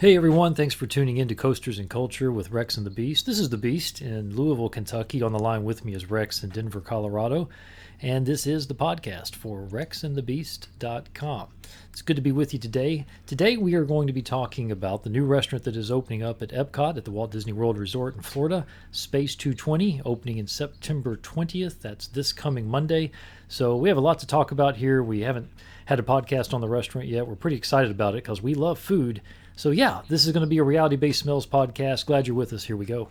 Hey everyone, thanks for tuning in to Coasters and Culture with Rex and the Beast. This is the Beast in Louisville, Kentucky. On the line with me is Rex in Denver, Colorado. And this is the podcast for rexandthebeast.com. It's good to be with you today. Today we are going to be talking about the new restaurant that is opening up at Epcot at the Walt Disney World Resort in Florida, Space 220, opening in September 20th. That's this coming Monday. So we have a lot to talk about here. We haven't had a podcast on the restaurant yet. We're pretty excited about it because we love food. So, yeah, this is going to be a reality based smells podcast. Glad you're with us. Here we go.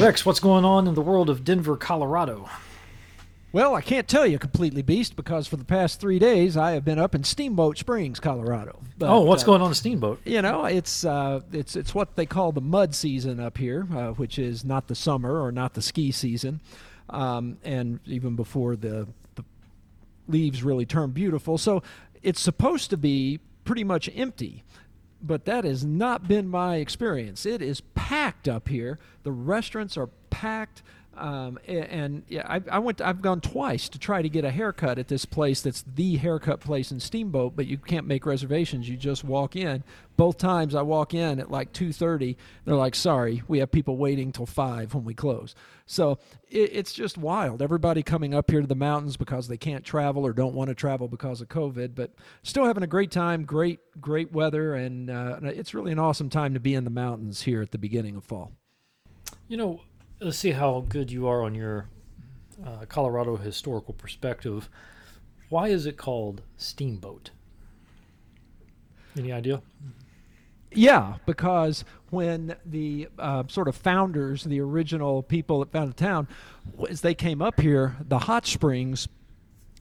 Rex, what's going on in the world of Denver, Colorado? Well, I can't tell you completely beast because for the past three days I have been up in Steamboat Springs, Colorado. But, oh, what's uh, going on in Steamboat? You know, it's uh, it's it's what they call the mud season up here, uh, which is not the summer or not the ski season, um, and even before the the leaves really turn beautiful. So it's supposed to be pretty much empty but that has not been my experience. It is packed up here. The restaurants are packed. Um, and, yeah, I, I went. To, I've gone twice to try to get a haircut at this place. That's the haircut place in Steamboat, but you can't make reservations. You just walk in. Both times I walk in at like two thirty. They're like, "Sorry, we have people waiting till five when we close." So it, it's just wild. Everybody coming up here to the mountains because they can't travel or don't want to travel because of COVID, but still having a great time. Great, great weather, and uh, it's really an awesome time to be in the mountains here at the beginning of fall. You know, let's see how good you are on your uh, Colorado historical perspective. Why is it called Steamboat? Any idea? Yeah, because when the uh, sort of founders, the original people that founded the town, as they came up here, the hot springs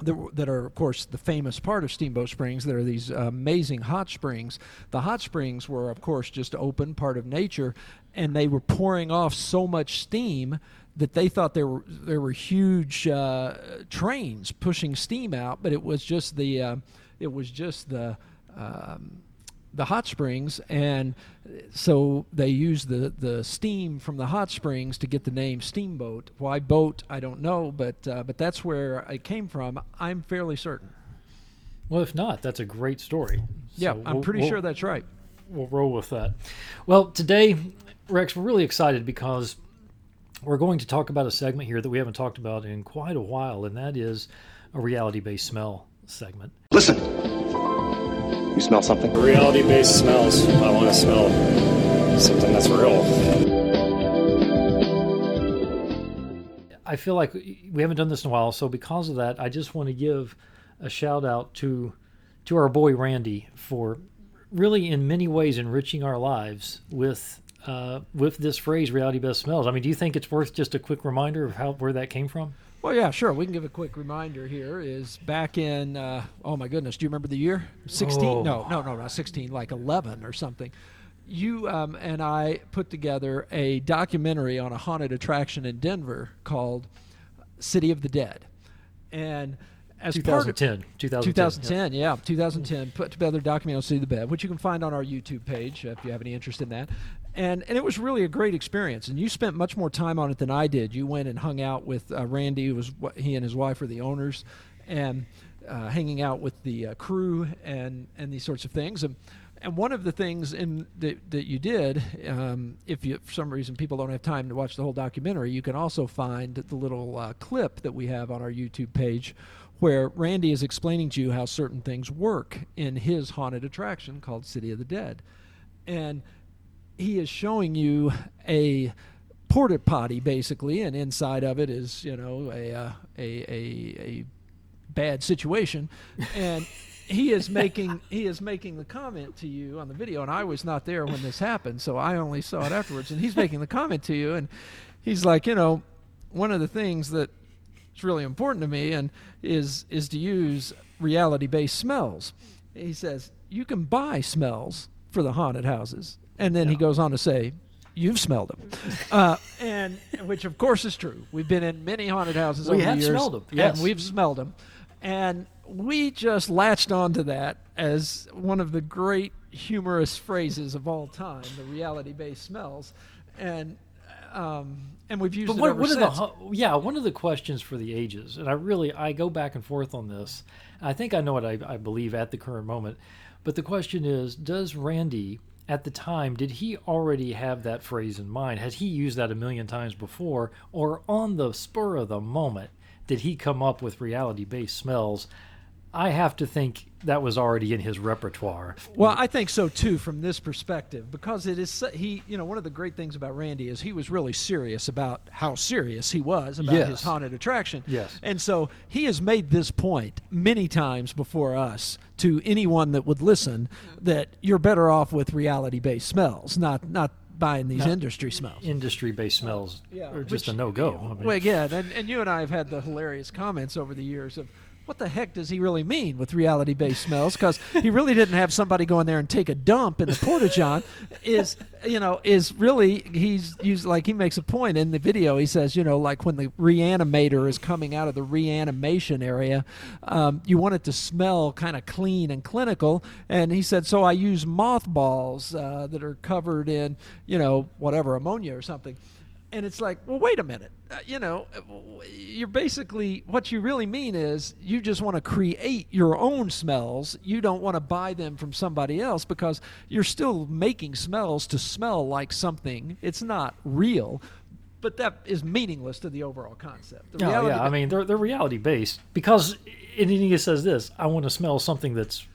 that are, of course, the famous part of Steamboat Springs. There are these amazing hot springs. The hot springs were, of course, just open, part of nature, and they were pouring off so much steam that they thought there were there were huge uh, trains pushing steam out, but it was just the uh, it was just the um, the hot springs, and so they used the the steam from the hot springs to get the name steamboat. Why boat? I don't know, but uh, but that's where it came from. I'm fairly certain. Well, if not, that's a great story. Yeah, I'm we'll, pretty we'll, sure that's right. We'll roll with that. Well, today Rex, we're really excited because we're going to talk about a segment here that we haven't talked about in quite a while, and that is a reality based smell segment. Listen, you smell something? Reality based smells. I want to smell something that's real. I feel like we haven't done this in a while, so because of that, I just want to give a shout out to to our boy Randy for really in many ways enriching our lives with uh, with this phrase "reality best smells." I mean, do you think it's worth just a quick reminder of how where that came from? Well, yeah, sure. We can give a quick reminder here. Is back in uh, oh my goodness, do you remember the year? Sixteen? Oh. No, no, no, not sixteen. Like eleven or something. You um, and I put together a documentary on a haunted attraction in Denver called City of the Dead, and as 2010, part of 2010, 2010 yeah. yeah, 2010, put together a documentary on City of the Dead, which you can find on our YouTube page if you have any interest in that and and it was really a great experience. And you spent much more time on it than I did. You went and hung out with uh, Randy, who was he and his wife are the owners, and uh, hanging out with the uh, crew and and these sorts of things. And and one of the things in that, that you did, um, if you for some reason people don't have time to watch the whole documentary, you can also find the little uh, clip that we have on our YouTube page. Where Randy is explaining to you how certain things work in his haunted attraction called City of the Dead. And he is showing you a porta potty basically, and inside of it is you know a uh, a, a a bad situation, and he is making he is making the comment to you on the video, and I was not there when this happened, so I only saw it afterwards, and he's making the comment to you, and he's like, you know, one of the things that is really important to me and is is to use reality based smells. He says you can buy smells for the haunted houses and then he goes on to say, You've smelled them, uh, and which of course is true. We've been in many haunted houses we over have the years, smelled them, yes. and we've smelled them. And we just latched onto that as one of the great humorous phrases of all time, the reality-based smells, and um, and we've used But it what, ever what are since. the yeah one of the questions for the ages, and I really I go back and forth on this. I think I know what I, I believe at the current moment, but the question is: Does Randy at the time did he already have that phrase in mind? Had he used that a million times before, or on the spur of the moment did he come up with reality-based smells? I have to think that was already in his repertoire. Well, I think so too, from this perspective, because it is he. You know, one of the great things about Randy is he was really serious about how serious he was about Yes. his haunted attraction. Yes. and so he has made this point many times before us to anyone that would listen that you're better off with reality-based smells, not not buying these Not- industry smells. Industry-based smells Yeah, are just a no-go. I mean, Well, yeah, and, and you and I have had the hilarious comments over the years of what the heck does he really mean with reality based smells? Because he really didn't have somebody go in there and take a dump in the porta john. Is you know is really he's used like he makes a point in the video. He says you know like when the reanimator is coming out of the reanimation area, um, you want it to smell kind of clean and clinical. And he said so I use mothballs uh, that are covered in you know whatever ammonia or something and it's like well wait a minute. Uh, you know uh, you're basically what you really mean is you just want to create your own smells. You don't want to buy them from somebody else because you're still making smells to smell like something. It's not real. But that is meaningless to the overall concept. The Oh, yeah, I mean they're they're reality based because he says this: I want to smell something that's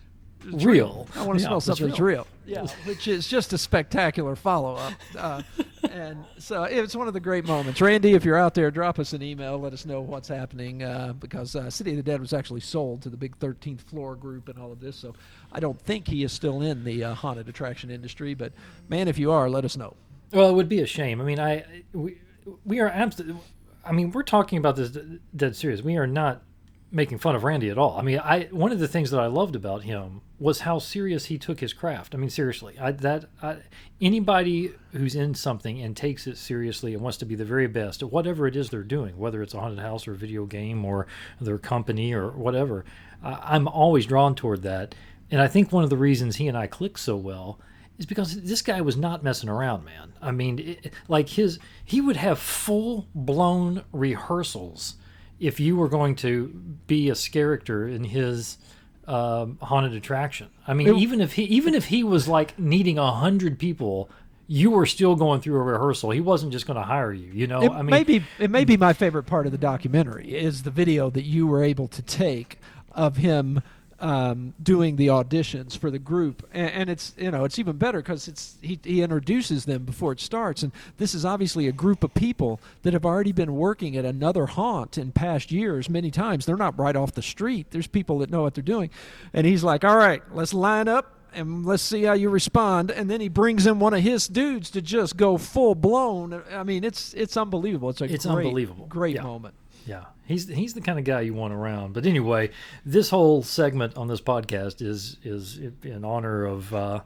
real. I want to Yeah, smell something that's real. Yeah, which is just a spectacular follow up. Uh, and so it's one of the great moments. Randy, if you're out there, drop us an email. Let us know what's happening uh, because uh, City of the Dead was actually sold to the big 13th floor group and all of this. So I don't think he is still in the uh, haunted attraction industry. But man, if you are, let us know. Well, it would be a shame. I mean, I we we are absolutely. I mean, we're talking about this dead serious. We are not making fun of Randy at all. I mean, I one of the things that I loved about him was how serious he took his craft. I mean, seriously, I, that I, anybody who's in something and takes it seriously and wants to be the very best at whatever it is they're doing, whether it's a haunted house or a video game or their company or whatever, I, I'm always drawn toward that. And I think one of the reasons he and I click so well is because this guy was not messing around, man. I mean, it, like his, he would have full blown rehearsals if you were going to be a character in his um, haunted attraction. I mean, even if he, even if he was like needing a hundred people, you were still going through a rehearsal. He wasn't just going to hire you. You know, It I mean, may be it may be my favorite part of the documentary is the video that you were able to take of him um, doing the auditions for the group, and, and it's you know it's even better because it's he, he introduces them before it starts, and this is obviously a group of people that have already been working at another haunt in past years many times. They're not right off the street. There's people that know what they're doing, and he's like, all right, let's line up and let's see how you respond. And then he brings in one of his dudes to just go full blown. I mean, it's it's unbelievable. It's a It's great, unbelievable. great Yeah. moment. Yeah, he's he's the kind of guy you want around. But anyway, this whole segment on this podcast is is in honor of uh,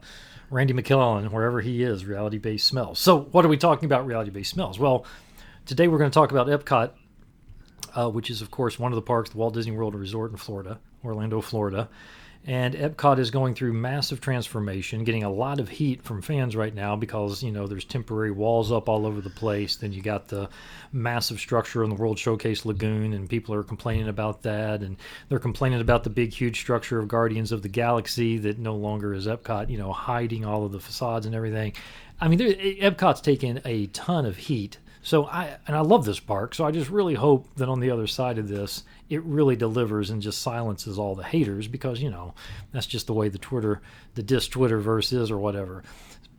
Randy McKellen, wherever he is, reality based smells. So, what are we talking about? Reality based smells. Well, today we're going to talk about Epcot, uh, which is of course one of the parks, the Walt Disney World Resort in Florida, Orlando, Florida. And Epcot is going through massive transformation, getting a lot of heat from fans right now because, you know, there's temporary walls up all over the place. Then you got the massive structure in the World Showcase Lagoon, and people are complaining about that. And they're complaining about the big, huge structure of Guardians of the Galaxy that no longer is Epcot, you know, hiding all of the facades and everything. I mean, there, Epcot's taken a ton of heat. So I and I love this park. So I just really hope that on the other side of this, it really delivers and just silences all the haters because you know that's just the way the Twitter, the dis Twitterverse is or whatever.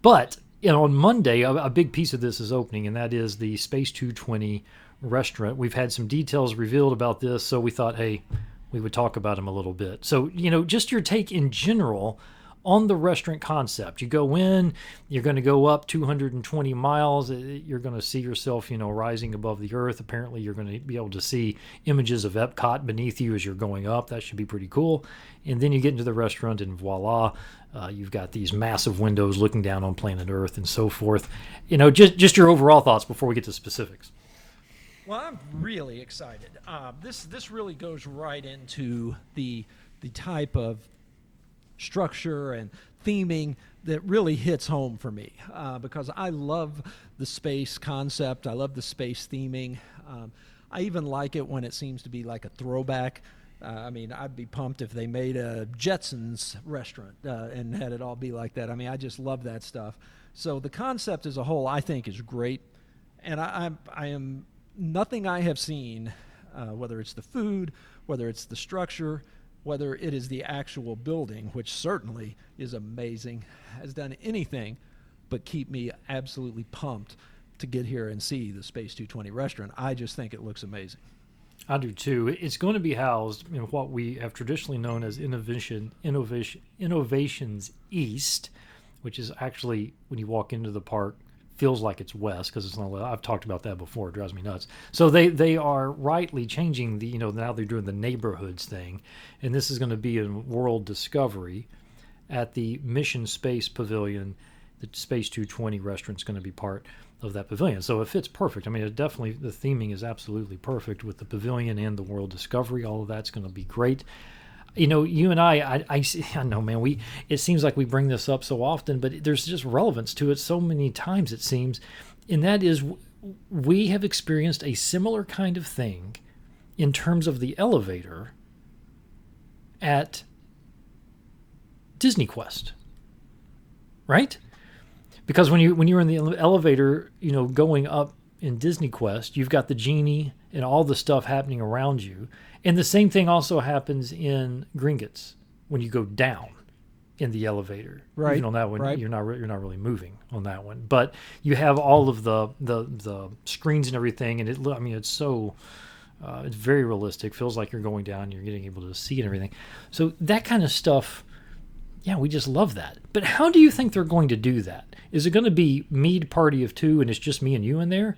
But you know, on Monday, a, a big piece of this is opening, and that is the Space 220 restaurant. We've had some details revealed about this, so we thought, hey, we would talk about them a little bit. So you know, just your take in general on the restaurant concept. You go in, you're going to go up 220 miles. uh, You're going to see yourself, you know, rising above the earth. Apparently, you're going to be able to see images of Epcot beneath you as you're going up. That should be pretty cool. And then you get into the restaurant, and voila, uh, you've got these massive windows looking down on planet Earth and so forth. You know, just just your overall thoughts before we get to specifics. Well, I'm really excited. Uh, this this really goes right into the the type of structure and theming that really hits home for me uh, because I love the space concept. I love the space theming. Um, I even like it when it seems to be like a throwback. Uh, I mean, I'd be pumped if they made a Jetsons restaurant uh, and had it all be like that. I mean, I just love that stuff. So the concept as a whole, I think, is great, and I, I'm, I am nothing I have seen, uh, whether it's the food, whether it's the structure, whether it is the actual building, which certainly is amazing, has done anything but keep me absolutely pumped to get here and see the Space 220 restaurant. I just think it looks amazing. I do too. It's going to be housed in what we have traditionally known as Innovation Innovation Innovations East, which is actually when you walk into the park feels like it's west because it's not. I've talked about that before. It drives me nuts. So they they are rightly changing the you know now they're doing the neighborhoods thing, and this is going to be in World Discovery, at the Mission Space Pavilion. The Space 220 restaurant's going to be part of that pavilion. So it fits perfect. I mean, it definitely the theming is absolutely perfect with the pavilion and the World Discovery. All of that's going to be great. You know, you and I, I, I, I know, man. We it seems like we bring this up so often, but there's just relevance to it so many times. It seems, and that is, we have experienced a similar kind of thing in terms of the elevator at Disney Quest, right? because when you when you're in the elevator, you know, going up in Disney Quest, you've got the genie and all the stuff happening around you, and the same thing also happens in Gringotts when you go down in the elevator. Right. Even on that one, right. you're not re- you're not really moving on that one, but you have all of the the the screens and everything, and it. I mean, it's so. Uh, it's very realistic. Feels like you're going down. You're getting able to see and everything. So that kind of stuff yeah, we just love that. But how do you think they're going to do that? Is it going to be Mead party of two and it's just me and you in there?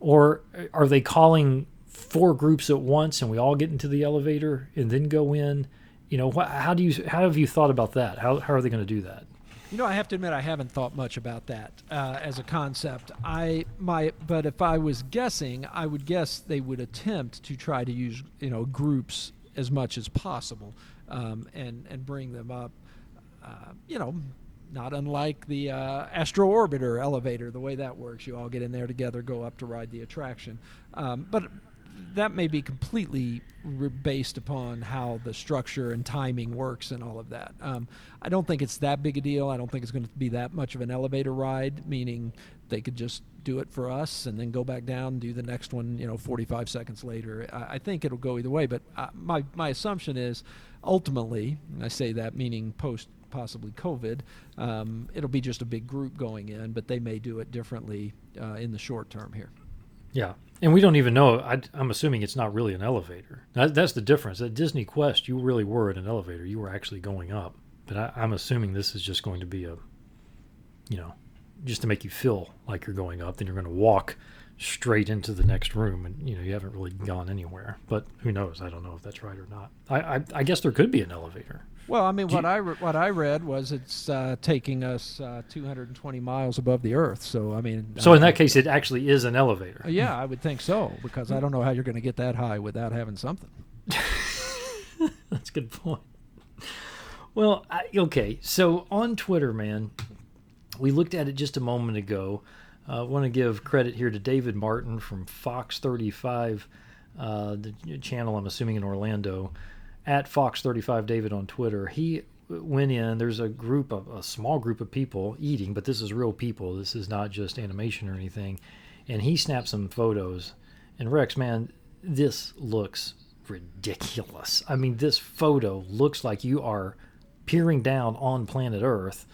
Or are they calling four groups at once and we all get into the elevator and then go in? You know, wh- how do you how have you thought about that? How how are they going to do that? You know, I have to admit, I haven't thought much about that uh, as a concept. I my, but if I was guessing, I would guess they would attempt to try to use you know groups as much as possible, um, and and bring them up. Uh, you know, not unlike the uh, Astro Orbiter elevator, the way that works. You all get in there together, go up to ride the attraction. Um, but that may be completely re- based upon how the structure and timing works and all of that. Um, I don't think it's that big a deal. I don't think it's going to be that much of an elevator ride, meaning they could just do it for us and then go back down and do the next one, you know, 45 seconds later. I, I think it'll go either way, but uh, my, my assumption is ultimately, I say that meaning post possibly COVID, um, it'll be just a big group going in, but they may do it differently uh, in the short term here. Yeah, and we don't even know. I, am assuming it's not really an elevator. That, that's the difference. At Disney Quest, you really were in an elevator. You were actually going up. But I, I'm assuming this is just going to be a, you know, just to make you feel like you're going up. Then you're going to walk straight into the next room, and you know you haven't really gone anywhere. But who knows? I don't know if that's right or not. I I, I guess there could be an elevator. Well, I mean, Do what I re- what I read was it's uh, taking us uh, 220 miles above the Earth. So I mean, So I in that case, it actually is an elevator. Uh, yeah, I would think so because I don't know how you're going to get that high without having something. That's a good point. Well, I, okay. So on Twitter, man, we looked at it just a moment ago. I uh, want to give credit here to David Martin from Fox 35, uh, the channel I'm assuming in Orlando, at Fox 35 David on Twitter. He went in. There's a group of a small group of people eating, but this is real people. This is not just animation or anything. And he snapped some photos. And Rex, man, this looks ridiculous. I mean, this photo looks like you are peering down on planet Earth.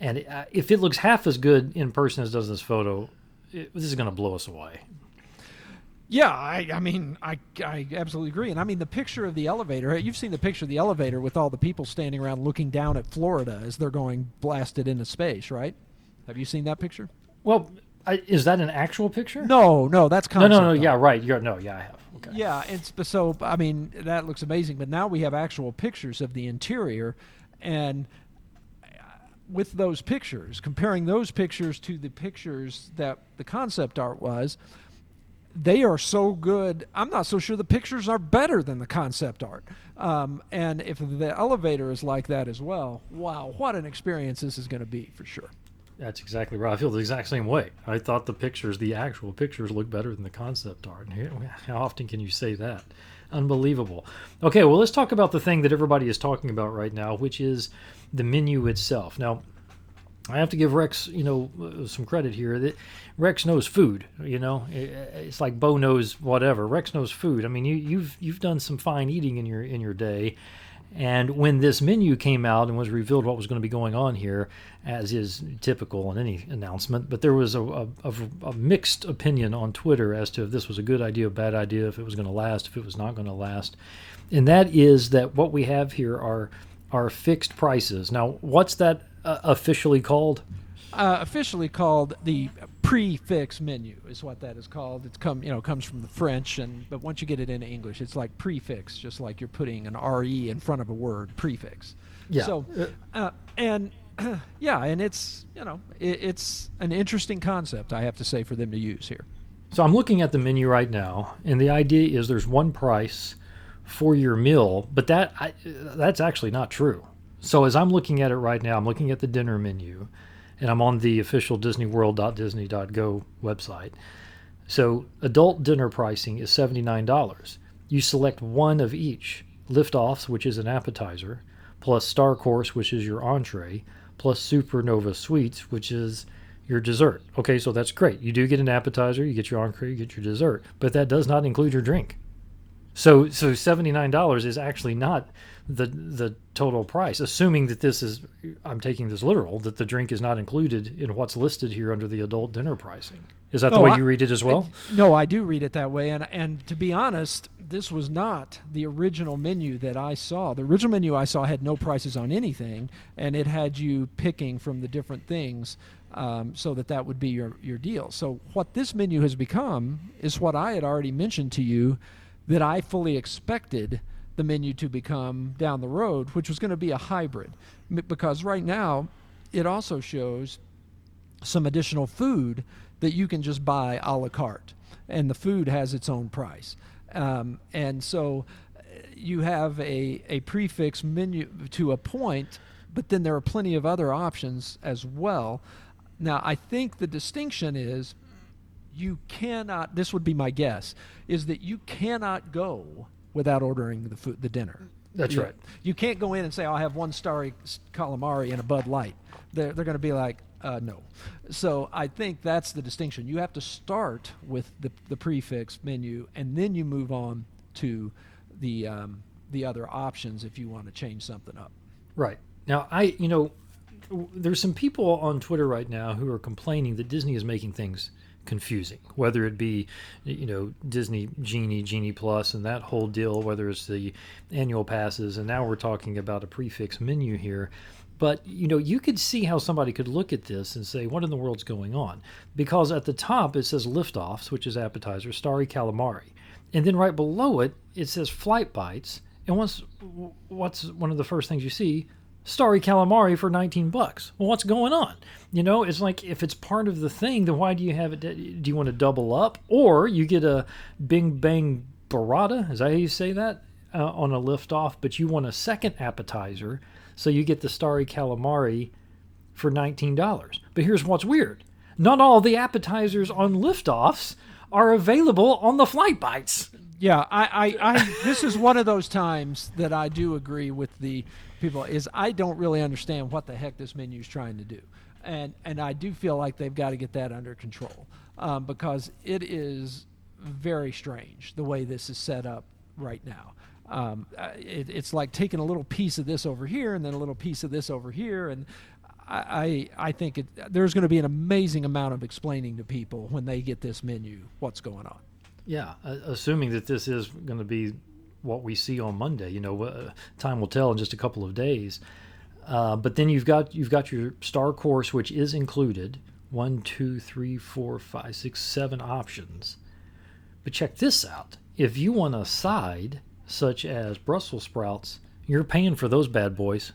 And uh, if it looks half as good in person as does this photo, it, this is going to blow us away. Yeah, I, I mean, I, I absolutely agree. And I mean, the picture of the elevator, you've seen the picture of the elevator with all the people standing around looking down at Florida as they're going blasted into space, right? Have you seen that picture? Well, I, is that an actual picture? No, no, that's no, concept. no, no. art. Yeah, right. You're, no, yeah, I have. Okay. Yeah, it's so I mean that looks amazing. But now we have actual pictures of the interior, and uh, with those pictures, comparing those pictures to the pictures that the concept art was, they are so good. I'm not so sure the pictures are better than the concept art. Um, and if the elevator is like that as well, wow, what an experience this is going to be for sure. That's exactly right. I feel the exact same way. I thought the pictures, the actual pictures, look better than the concept art. How often can you say that? Unbelievable. Okay, well, let's talk about the thing that everybody is talking about right now, which is the menu itself. Now, I have to give Rex, you know, uh, some credit here. That Rex knows food. You know, it's like Bo knows whatever. Rex knows food. I mean, you, you've you've done some fine eating in your in your day, and when this menu came out and was revealed what was going to be going on here, as is typical in any announcement, but there was a, a, a, a mixed opinion on Twitter as to if this was a good idea, a bad idea, if it was going to last, if it was not going to last, and that is that what we have here are are fixed prices. Now, what's that uh, officially called? Uh, officially called the prefix menu is what that is called. It's come you know comes from the French and but once you get it into English, it's like prefix, just like you're putting an re in front of a word prefix. Yeah. So, uh, and yeah, and it's you know it, it's an interesting concept I have to say for them to use here. So I'm looking at the menu right now, and the idea is there's one price for your meal, but that I, that's actually not true. So as I'm looking at it right now, I'm looking at the dinner menu, and I'm on the official DisneyWorld.Disney.go website. So adult dinner pricing is $79. You select one of each liftoffs, which is an appetizer, plus star course, which is your entree, plus supernova sweets, which is your dessert. Okay, so that's great. You do get an appetizer, you get your entree, you get your dessert, but that does not include your drink. So so seventy nine dollars is actually not the the total price, assuming that this is I'm taking this literal that the drink is not included in what's listed here under the adult dinner pricing. Is that the way I- you read it as well? No, I do read it that way, and and to be honest, this was not the original menu that I saw. The original menu I saw had no prices on anything, and it had you picking from the different things, um, so that that would be your your deal. So what this menu has become is what I had already mentioned to you, that I fully expected the menu to become down the road, which was going to be a hybrid, because right now it also shows some additional food that you can just buy a la carte, and the food has its own price. Um, and so uh, you have a, a prefix menu to a point, but then there are plenty of other options as well. Now, I think the distinction is you cannot, this would be my guess, is that you cannot go without ordering the food, the dinner. That's You- right. You can't go in and say, I'll have one starry calamari and a Bud Light. They're, they're going to be like, uh, no. So I think that's the distinction. You have to start with the, the prefix menu, and then you move on to the, um, the other options if you want to change something up. Right. Now, I, you know, there's some people on Twitter right now who are complaining that Disney is making things confusing, whether it be, you know, Disney Genie, Genie Plus, and that whole deal, whether it's the annual passes, and now we're talking about a prefix menu here. But, you know, you could see how somebody could look at this and say, what in the world's going on? Because at the top it says liftoffs, which is appetizer, starry calamari. And then right below it, it says flight bites. And once what's one of the first things you see? Starry calamari for 19 bucks. Well, what's going on? You know, it's like if it's part of the thing, then why do you have it? Do you want to double up, or you get a Bing Bang Burrata? Is that how you say that uh, on a lift off? But you want a second appetizer, so you get the Starry calamari for $19. But here's what's weird: not all the appetizers on liftoffs are available on the flight bites. Yeah, I, I, I this is one of those times that I do agree with the people is I don't really understand what the heck this menu is trying to do, and and I do feel like they've got to get that under control um, because it is very strange the way this is set up right now. Um, uh, it, it's like taking a little piece of this over here and then a little piece of this over here, and I I, think it, there's going to be an amazing amount of explaining to people when they get this menu what's going on. Yeah, assuming that this is going to be what we see on Monday. You know, uh, time will tell in just a couple of days. Uh, but then you've got you've got your star course, which is included. One, two, three, four, five, six, seven options. But check this out: if you want a side such as Brussels sprouts, you're paying for those bad boys.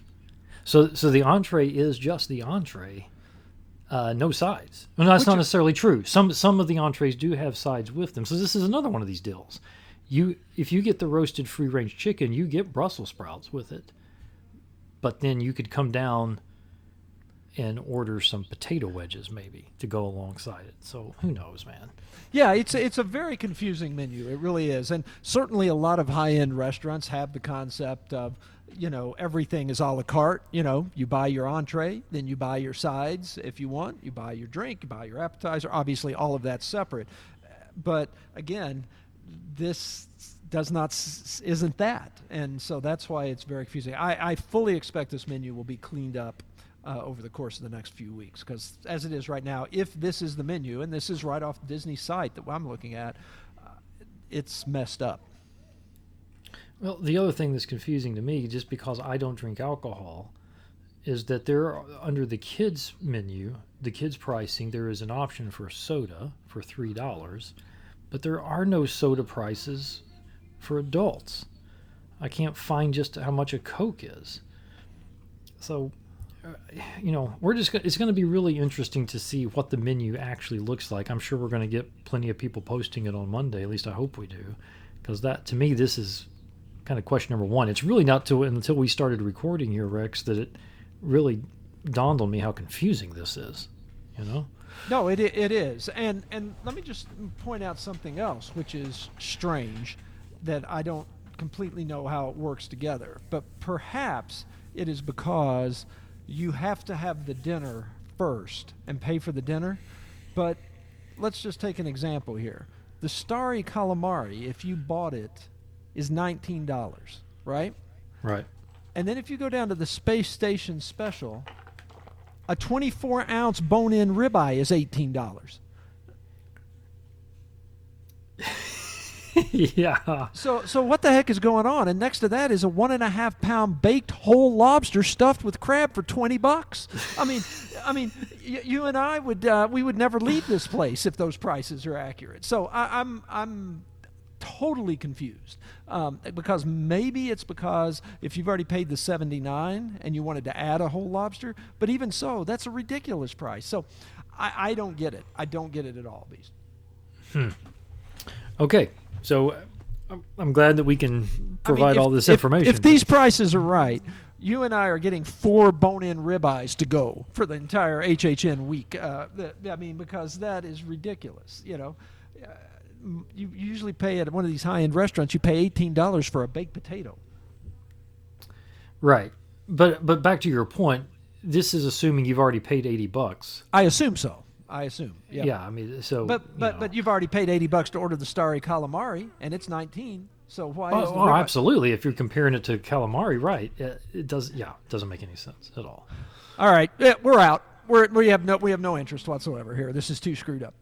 So, so the entree is just the entree. uh, no sides. Well, that's Which not necessarily true. Some some of the entrees do have sides with them. So this is another one of these deals. You if you get the roasted free range chicken, you get Brussels sprouts with it. But then you could come down and order some potato wedges maybe to go alongside it. So who knows, man? Yeah, it's a, it's a very confusing menu. It really is, and certainly a lot of high-end restaurants have the concept of, you know, everything is a la carte. You know, you buy your entree, then you buy your sides if you want. You buy your drink, you buy your appetizer. Obviously, all of that's separate. But again, this does not isn't that, and so that's why it's very confusing. I, I fully expect this menu will be cleaned up uh, over the course of the next few weeks. Because as it is right now, if this is the menu, and this is right off Disney's site that I'm looking at, uh, it's messed up. Well, the other thing that's confusing to me, just because I don't drink alcohol, is that there, under the kids menu, the kids pricing, there is an option for soda for three dollars, but there are no soda prices for adults. I can't find just how much a Coke is. So, uh, you know, we're just gonna, it's going to be really interesting to see what the menu actually looks like. I'm sure we're going to get plenty of people posting it on Monday. At least I hope we do, because that to me this is kind of question number one. It's really not till until we started recording here, Rex, that it really dawned on me how confusing this is. You know? No, it it is, and and let me just point out something else, which is strange, that I don't completely know how it works together. But perhaps it is because you have to have the dinner first and pay for the dinner. But let's just take an example here. The Starry Calamari, if you bought it, is nineteen dollars, right? Right. And then if you go down to the Space Station Special, a 24 ounce bone in ribeye is $18. yeah. So, so what the heck is going on? And next to that is a one and a half pound baked whole lobster stuffed with crab for 20 bucks. I mean, I mean, y- you and I would, uh, we would never leave this place if those prices are accurate. So I, I'm, I'm totally confused um, because maybe it's because if you've already paid the 79 and you wanted to add a whole lobster but even so that's a ridiculous price so i, I don't get it i don't get it at all beast Okay. So I'm, I'm glad that we can I mean, provide if- all this if- information. if these prices are right you and I are getting four bone-in ribeyes to go for the entire HHN week. Uh, I mean, because that is ridiculous. You know, uh, you usually pay at one of these high-end restaurants. You pay eighteen dollars for a baked potato. right. But but back to your point, this is assuming you've already paid 80 bucks. I assume so. I assume. Yeah. Yeah, I mean, so But you but know. but you've already paid eighty bucks to order the starry calamari, and it's nineteen. So why oh, is Oh, oh, absolutely. If you're comparing it to calamari, right? It, it does. Yeah, it doesn't make any sense at all. All right, yeah, we're out. We're, we have no we have no interest whatsoever here. This is too screwed up.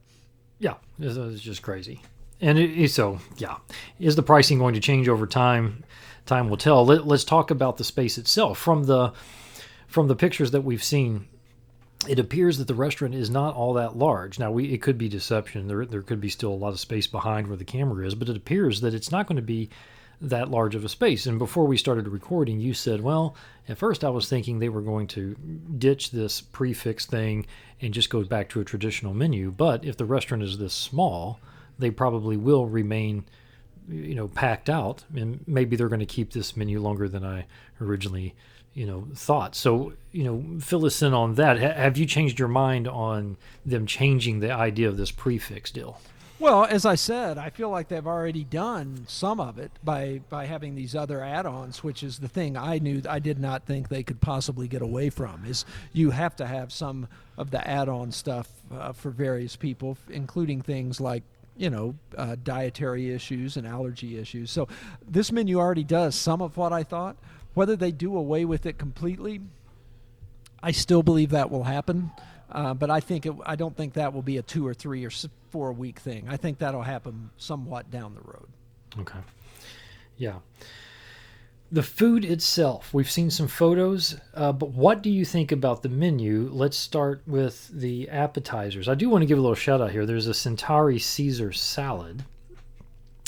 Yeah, it's, just crazy. And it- so, yeah, is the pricing going to change over time? Time will tell. Let, let's talk about the space itself. From the from the pictures that we've seen, it appears that the restaurant is not all that large. Now, we it could be deception. There there could be still a lot of space behind where the camera is, but it appears that it's not going to be that large of a space. And before we started recording, you said, well, at first I was thinking they were going to ditch this prefix thing and just go back to a traditional menu. But if the restaurant is this small, they probably will remain, you know, packed out. And maybe they're going to keep this menu longer than I originally, you know, thought. So, you know, fill us in on that. Ha- have you changed your mind on them changing the idea of this prefix deal? Well, as I said, I feel like they've already done some of it by by having these other add-ons, which is the thing I knew I did not think they could possibly get away from. Is you have to have some of the add-on stuff uh, for various people, including things like you know uh, dietary issues and allergy issues. So this menu already does some of what I thought. Whether they do away with it completely, I still believe that will happen, uh, but I think it, I don't think that will be a two or three or four week thing. I think that'll happen somewhat down the road. Okay. Yeah. The food itself, we've seen some photos, uh, but what do you think about the menu? Let's start with the appetizers. I do want to give a little shout out here. There's a Centauri Caesar salad,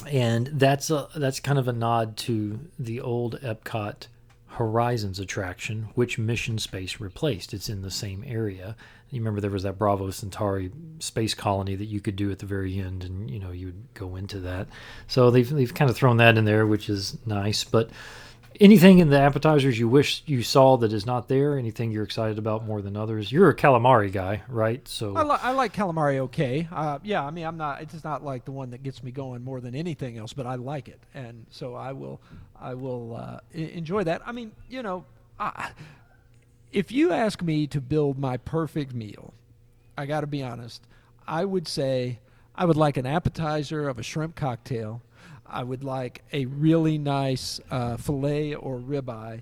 and that's a that's kind of a nod to the old Epcot Horizons attraction, which Mission Space replaced. It's in the same area. You remember there was that Brava Centauri space colony that you could do at the very end, and you know you would go into that. So they've they've kind of thrown that in there, which is nice. But anything in the appetizers you wish you saw that is not there? Anything you're excited about more than others? You're a calamari guy, right? So I, li- I like calamari okay. Uh, yeah, I mean, I'm not. It's not like the one that gets me going more than anything else, but I like it, and so I will, I will uh, enjoy that. I mean, you know, I, if you ask me to build my perfect meal, I got to be honest. I would say I would like an appetizer of a shrimp cocktail. I would like a really nice uh, fillet or ribeye.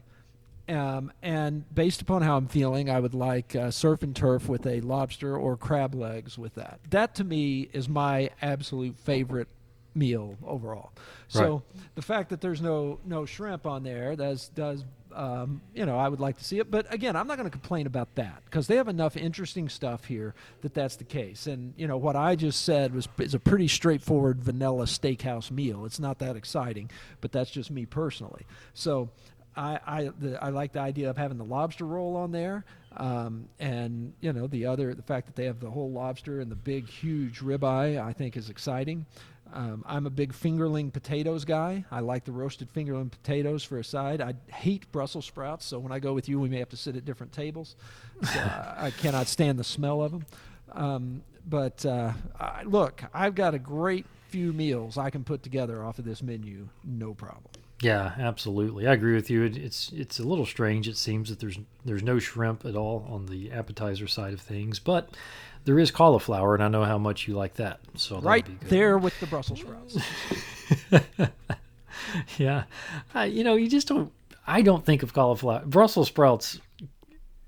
Um, and based upon how I'm feeling, I would like uh, surf and turf with a lobster or crab legs with that. That to me is my absolute favorite meal overall. So the fact that there's no no shrimp on there does does um, you know I would like to see it. But again, I'm not going to complain about that because they have enough interesting stuff here that that's the case. And you know what I just said was is a pretty straightforward vanilla steakhouse meal. It's not that exciting, but that's just me personally. So. I I, the, I like the idea of having the lobster roll on there, um, and you know the other the fact that they have the whole lobster and the big huge ribeye I think is exciting. Um, I'm a big fingerling potatoes guy. I like the roasted fingerling potatoes for a side. I hate Brussels sprouts, so when I go with you, we may have to sit at different tables. So I, I cannot stand the smell of them. Um, but uh, I, look, I've got a great few meals I can put together off of this menu, no problem. Yeah, absolutely. I agree with you. It, it's it's a little strange. It seems that there's there's no shrimp at all on the appetizer side of things, but there is cauliflower, and I know how much you like that. So right be good. there with the Brussels sprouts. yeah, uh, you know, you just don't. I don't think of cauliflower. Brussels sprouts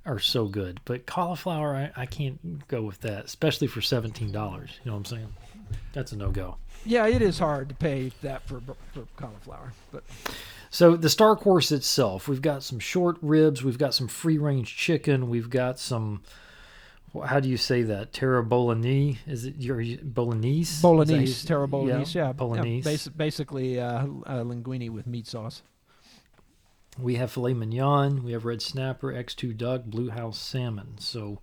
are so good, but cauliflower, I, I can't go with that, especially for seventeen dollars. You know what I'm saying? That's a no go. yeah, it is hard to pay that for for cauliflower, but So the Star Course itself, we've got some short ribs, we've got some free range chicken, we've got some. How do you say that? Terra bolognese? Is it your bolognese? Bolognese, terra bolognese, yeah, bolognese. Yeah, basi- basically uh, uh, linguine with meat sauce. We have filet mignon, we have red snapper, X2 duck, Bluehouse salmon. So,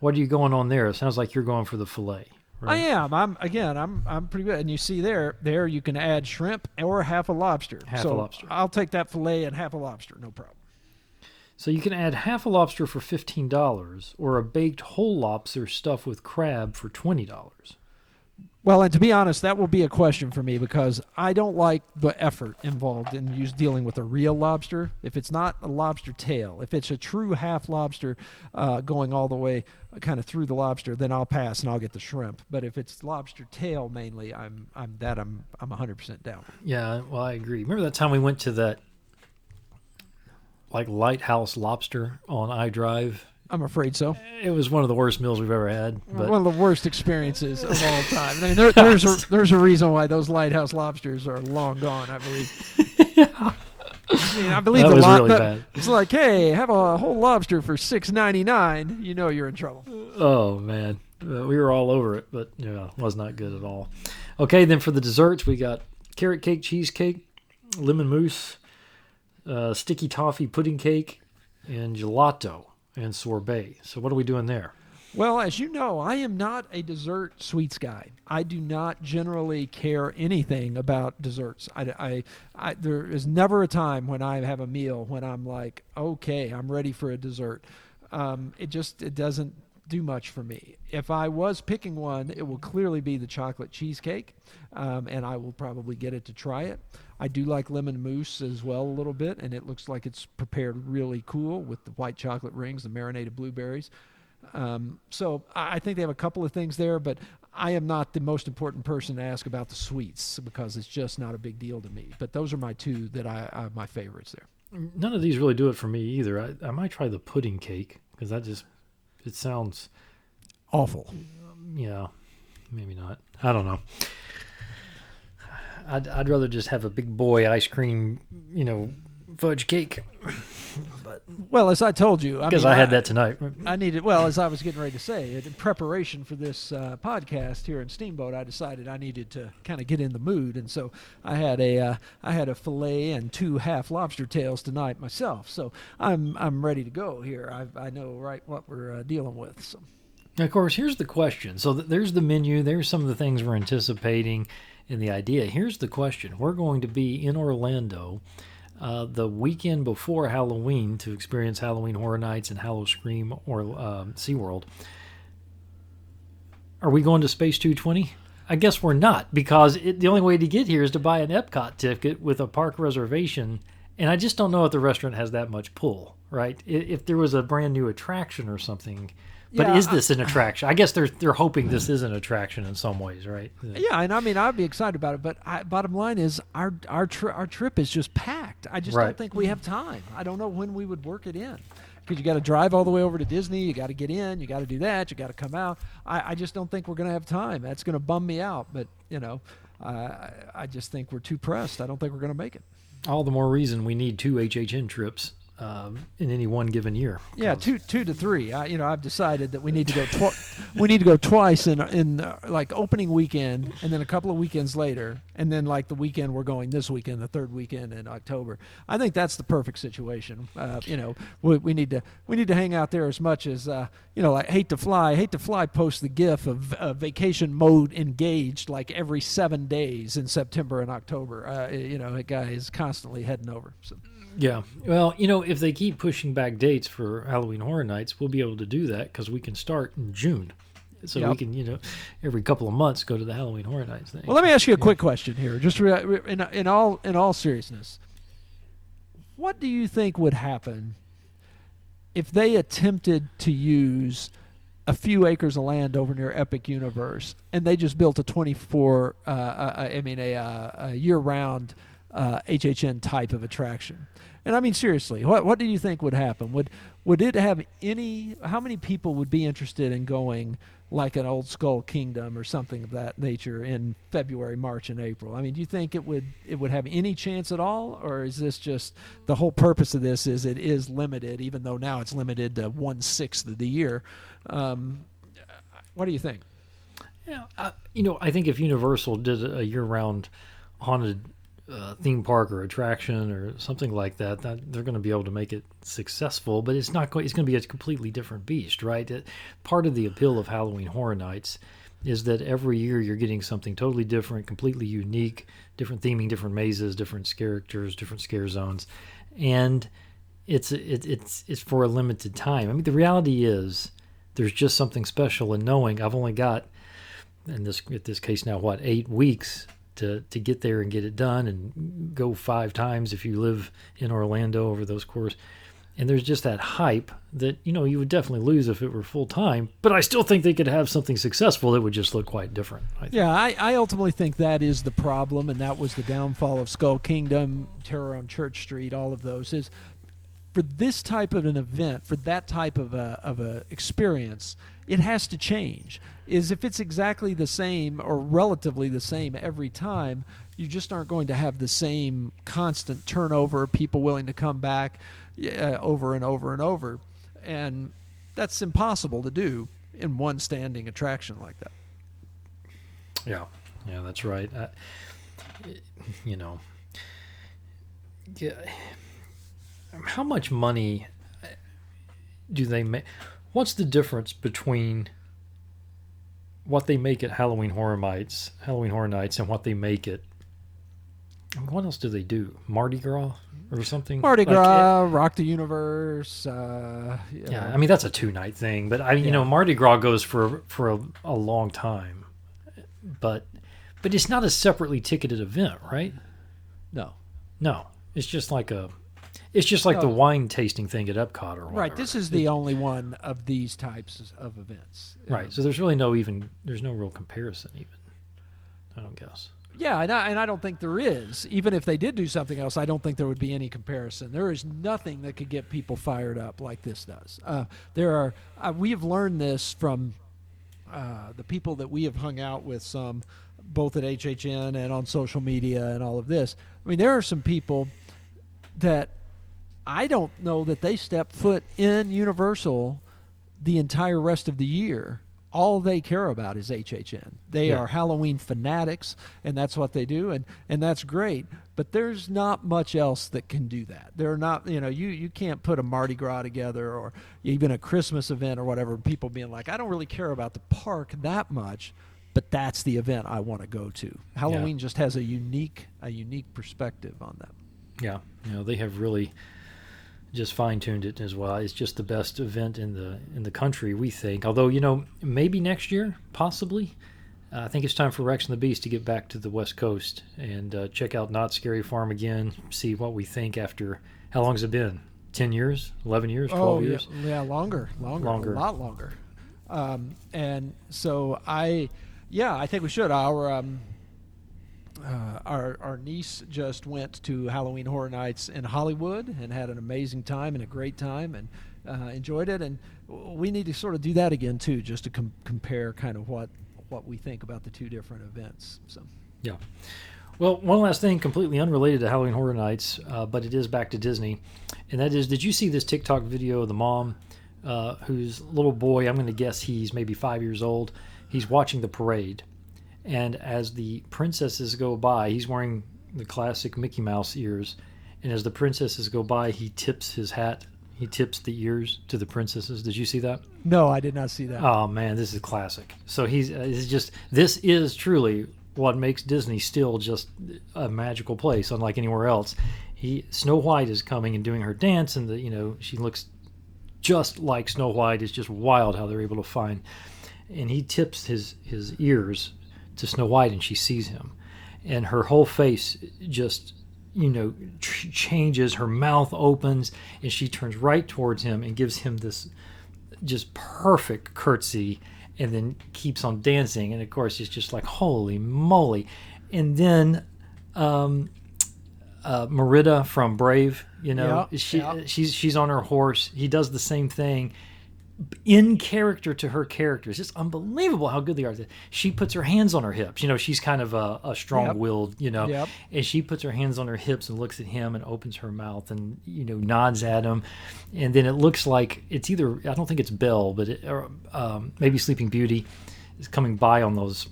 what are you going on there? It sounds like you're going for the filet. I am. I'm again. I'm. I'm pretty good. And you see there, there you can add shrimp or half a lobster. Half a so lobster. I'll take that fillet and half a lobster, no problem. So you can add half a lobster for fifteen dollars, or a baked whole lobster stuffed with crab for twenty dollars. Well, and to be honest, that will be a question for me because I don't like the effort involved in use dealing with a real lobster. If it's not a lobster tail, if it's a true half lobster uh, going all the way kind of through the lobster, then I'll pass and I'll get the shrimp. But if it's lobster tail mainly, I'm I'm that I'm I'm 100% down. Yeah, well, I agree. Remember that time we went to that like lighthouse lobster on iDrive? I'm afraid so. It was one of the worst meals we've ever had. But One of the worst experiences of all time. I mean, there, there's a there's a reason why those lighthouse lobsters are long gone. I believe. I mean, I believe That the was lo- really bad. It's like, hey, have a whole lobster for six ninety nine. You know you're in trouble. oh man, Uh, we were all over it, but yeah, it was not good at all. Okay, then for the desserts, we got carrot cake, cheesecake, lemon mousse, uh, sticky toffee pudding cake, and gelato and sorbet. So what are we doing there? Well, as you know, I am not a dessert sweets guy. I do not generally care anything about desserts. I, I, I, there is never a time when I have a meal when I'm like, okay, I'm ready for a dessert. Um, it just it doesn't do much for me. If I was picking one, it will clearly be the chocolate cheesecake, um, and I will probably get it to try it. I do like lemon mousse as well a little bit, and it looks like it's prepared really cool with the white chocolate rings, the marinated blueberries. Um, so I I think they have a couple of things there, but I am not the most important person to ask about the sweets because it's just not a big deal to me. But those are my two that I are my favorites there. None of these really do it for me either. I, I might try the pudding cake because that just it sounds Awful. yeah, maybe not. I don't know. I'd I'd rather just have a big boy ice cream, you know, fudge cake. but well, as I told you, I Because mean, I had that tonight. I needed, well, as I was getting ready to say, in preparation for this uh, podcast here in Steamboat, I decided I needed to kind of get in the mood, and so I had a uh, I had a fillet and two half lobster tails tonight myself. So I'm I'm ready to go here. I I know right what we're uh, dealing with. So. Of course, here's the question. So th- there's the menu. There's some of the things we're anticipating in the idea. Here's the question. We're going to be in Orlando uh, the weekend before Halloween to experience Halloween Horror Nights and Howl-O-Scream or um, SeaWorld. Are we going to Space 220? I guess we're not because it, the only way to get here is to buy an Epcot ticket with a park reservation. And I just don't know if the restaurant has that much pull, right? If there was a brand new attraction or something. But Yeah, is this an attraction? I guess they're they're hoping this is an attraction in some ways, right? Yeah, and I mean I'd be excited about it, but I, bottom line is our our tri- our trip is just packed. I just Right. don't think we have time. I don't know when we would work it in. Because you got to drive all the way over to Disney, you got to get in, you got to do that, you got to come out. I, I just don't think we're going to have time. That's going to bum me out. But you know, uh, I I just think we're too pressed. I don't think we're going to make it. All the more reason we need two HHN trips um, in any one given year. Yeah, two two to three. I, you know, I've decided that we need to go. Twi- we need to go twice in in uh, like opening weekend, and then a couple of weekends later, and then like the weekend we're going this weekend, the third weekend in October. I think that's the perfect situation. Uh, you know, we, we need to we need to hang out there as much as uh, you know. Like hate to fly, hate to fly. Post the GIF of uh, vacation mode engaged like every seven days in September and October. Uh, you know, that guy is constantly heading over. So. Yeah. Well, you know, if they keep pushing back dates for Halloween Horror Nights, we'll be able to do that because we can start in June. So we can, you know, every couple of months go to the Halloween Horror Nights thing. Well, let me ask you a quick question here, just re- in, in all in all seriousness. What do you think would happen if they attempted to use a few acres of land over near Epic Universe and they just built a 24, uh, uh, I mean, a, uh, a year-round uh, HHN type of attraction? And I mean, seriously, what what do you think would happen? Would would it have any? How many people would be interested in going like an old Skull Kingdom or something of that nature in February, March, and April? I mean, do you think it would it would have any chance at all, or is this just the whole purpose of this? Is it is limited, even though now it's limited to one sixth of the year? Um, what do you think? Yeah, I, you know, I think if Universal did a year-round haunted uh, theme park or attraction or something like that, that they're going to be able to make it successful. But it's not going. It's going to be a completely different beast, right? It, part of the appeal of Halloween Horror Nights is that every year you're getting something totally different, completely unique, different theming, different mazes, different characters, different scare zones, and it's it, it's it's for a limited time. I mean, the reality is there's just something special in knowing I've only got in this in this case now what eight weeks to to get there and get it done and go five times if you live in Orlando over those course. And there's just that hype that you know you would definitely lose if it were full time. But I still think they could have something successful that would just look quite different. I. Yeah, I, I ultimately think that is the problem, and that was the downfall of Skull Kingdom, Terror on Church Street, all of those. Is for this type of an event, for that type of a of a experience, it has to change. Is if it's exactly the same or relatively the same every time, you just aren't going to have the same constant turnover, of people willing to come back uh, over and over and over, and that's impossible to do in one standing attraction like that. Yeah, yeah, that's right. I, you know, yeah. How much money do they make? What's the difference between what they make at Halloween Horror Nights, Halloween Horror Nights, and what they make at? I mean, what else do they do? Mardi Gras or something? Mardi Like, Gras, Rock the Universe. Uh, you yeah. I mean that's a two night thing, but I you know Mardi Gras goes for for a, a long time, but but it's not a separately ticketed event, right? no, No, it's just like a, it's just like the wine tasting thing at Epcot or whatever. right. This is the only one of these types of events. right. Um, So there's really no even there's no real comparison even. I don't guess. yeah, and I, and I don't think there is. Even if they did do something else, I don't think there would be any comparison. There is nothing that could get people fired up like this does. Uh, there are. Uh, we have learned this from uh, the people that we have hung out with some both at HHN and on social media and all of this. I mean, there are some people that I don't know that they step foot in Universal the entire rest of the year. All they care about is HHN. They Yeah. are Halloween fanatics, and that's what they do, and and that's great. But there's not much else that can do that. They're not, you know, you you can't put a Mardi Gras together or even a Christmas event or whatever. People being like, I don't really care about the park that much, but that's the event I want to go to. Halloween just has a unique a unique perspective on that. Yeah, you know they have really just fine tuned it as well. It's just the best event in the in the country, we think. Although you know maybe next year, possibly. Uh, I think it's time for Rex and the Beast to get back to the West Coast and uh, check out Knott's Scary Farm again. See what we think after how long has it been? Ten years? Eleven years? Twelve yeah, years? yeah, longer, longer, Longer. a lot longer. Um, and so I, yeah, I think we should. Our um, uh, our our niece just went to Halloween Horror Nights in Hollywood and had an amazing time and a great time and uh, enjoyed it. And we need to sort of do that again too, just to com- compare kind of what what we think about the two different events. So. Yeah. Well, one last thing, completely unrelated to Halloween Horror Nights, uh, but it is back to Disney, and that is: Did you see this TikTok video of the mom, uh, whose little boy? I'm going to guess he's maybe five years old. He's watching the parade, and as the princesses go by, he's wearing the classic Mickey Mouse ears, and as the princesses go by, he tips his hat. He tips the ears to the princesses. Did you see that? No, I did not see that. Oh man, this is classic. So he's uh, it's just this is truly what makes Disney still just a magical place, unlike anywhere else. He Snow White is coming and doing her dance, and the you know she looks just like Snow White. It's just wild how they're able to find. And he tips his his ears to Snow White, and she sees him, and her whole face just you know tr- changes. Her mouth opens, and she turns right towards him and gives him this just perfect curtsy and then keeps on dancing and of course it's just like holy moly and then um uh, Merida from Brave, you know, she she's she's on her horse. He does the same thing in character to her character. It's just unbelievable how good they are. She puts her hands on her hips. You know, she's kind of a, a strong-willed, you know, Yep. and she puts her hands on her hips and looks at him and opens her mouth and you know nods at him, and then it looks like it's either I don't think it's Belle, but it, or, um, maybe Sleeping Beauty is coming by on those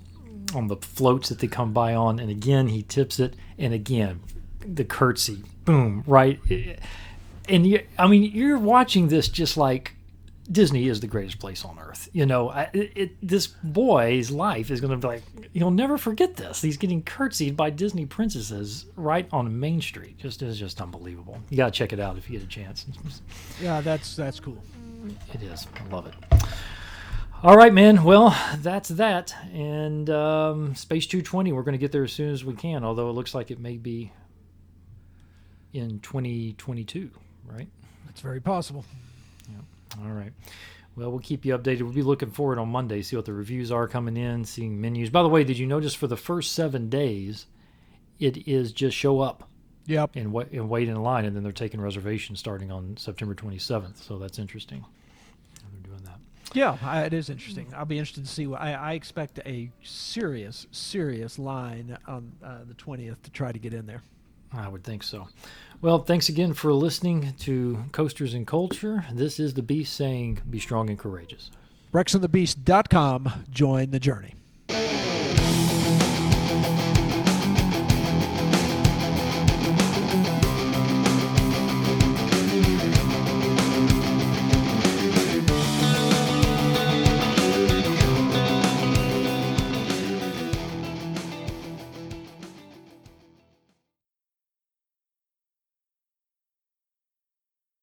on the floats that they come by on, and again he tips it, and again the curtsy, boom, right, and you, I mean you're watching this just like Disney is the greatest place on earth. You know, I, it, this boy's life is going to be like he'll never forget this. He's getting curtsied by Disney princesses right on Main Street. Just is just unbelievable. You got to check it out if you get a chance. Yeah, that's that's cool. It is. I love it. All right, man. Well, that's that. And um, Space 220, we're going to get there as soon as we can, although it looks like it may be in 2022, right? It's very possible. All right. Well, we'll keep you updated. We'll be looking forward on Monday, see what the reviews are coming in, seeing menus. By the way, did you notice for the first seven days, it is just show up Yep. and, wait, and wait in line, and then they're taking reservations starting on September 27th. So that's interesting. They're doing that. Yeah, it is interesting. I'll be interested to see. What, I, I expect a serious, serious line on uh, the twentieth to try to get in there. I would think so. Well, thanks again for listening to Coasters and Culture. This is the Beast saying, be strong and courageous. RexandTheBeast.com. Join the journey.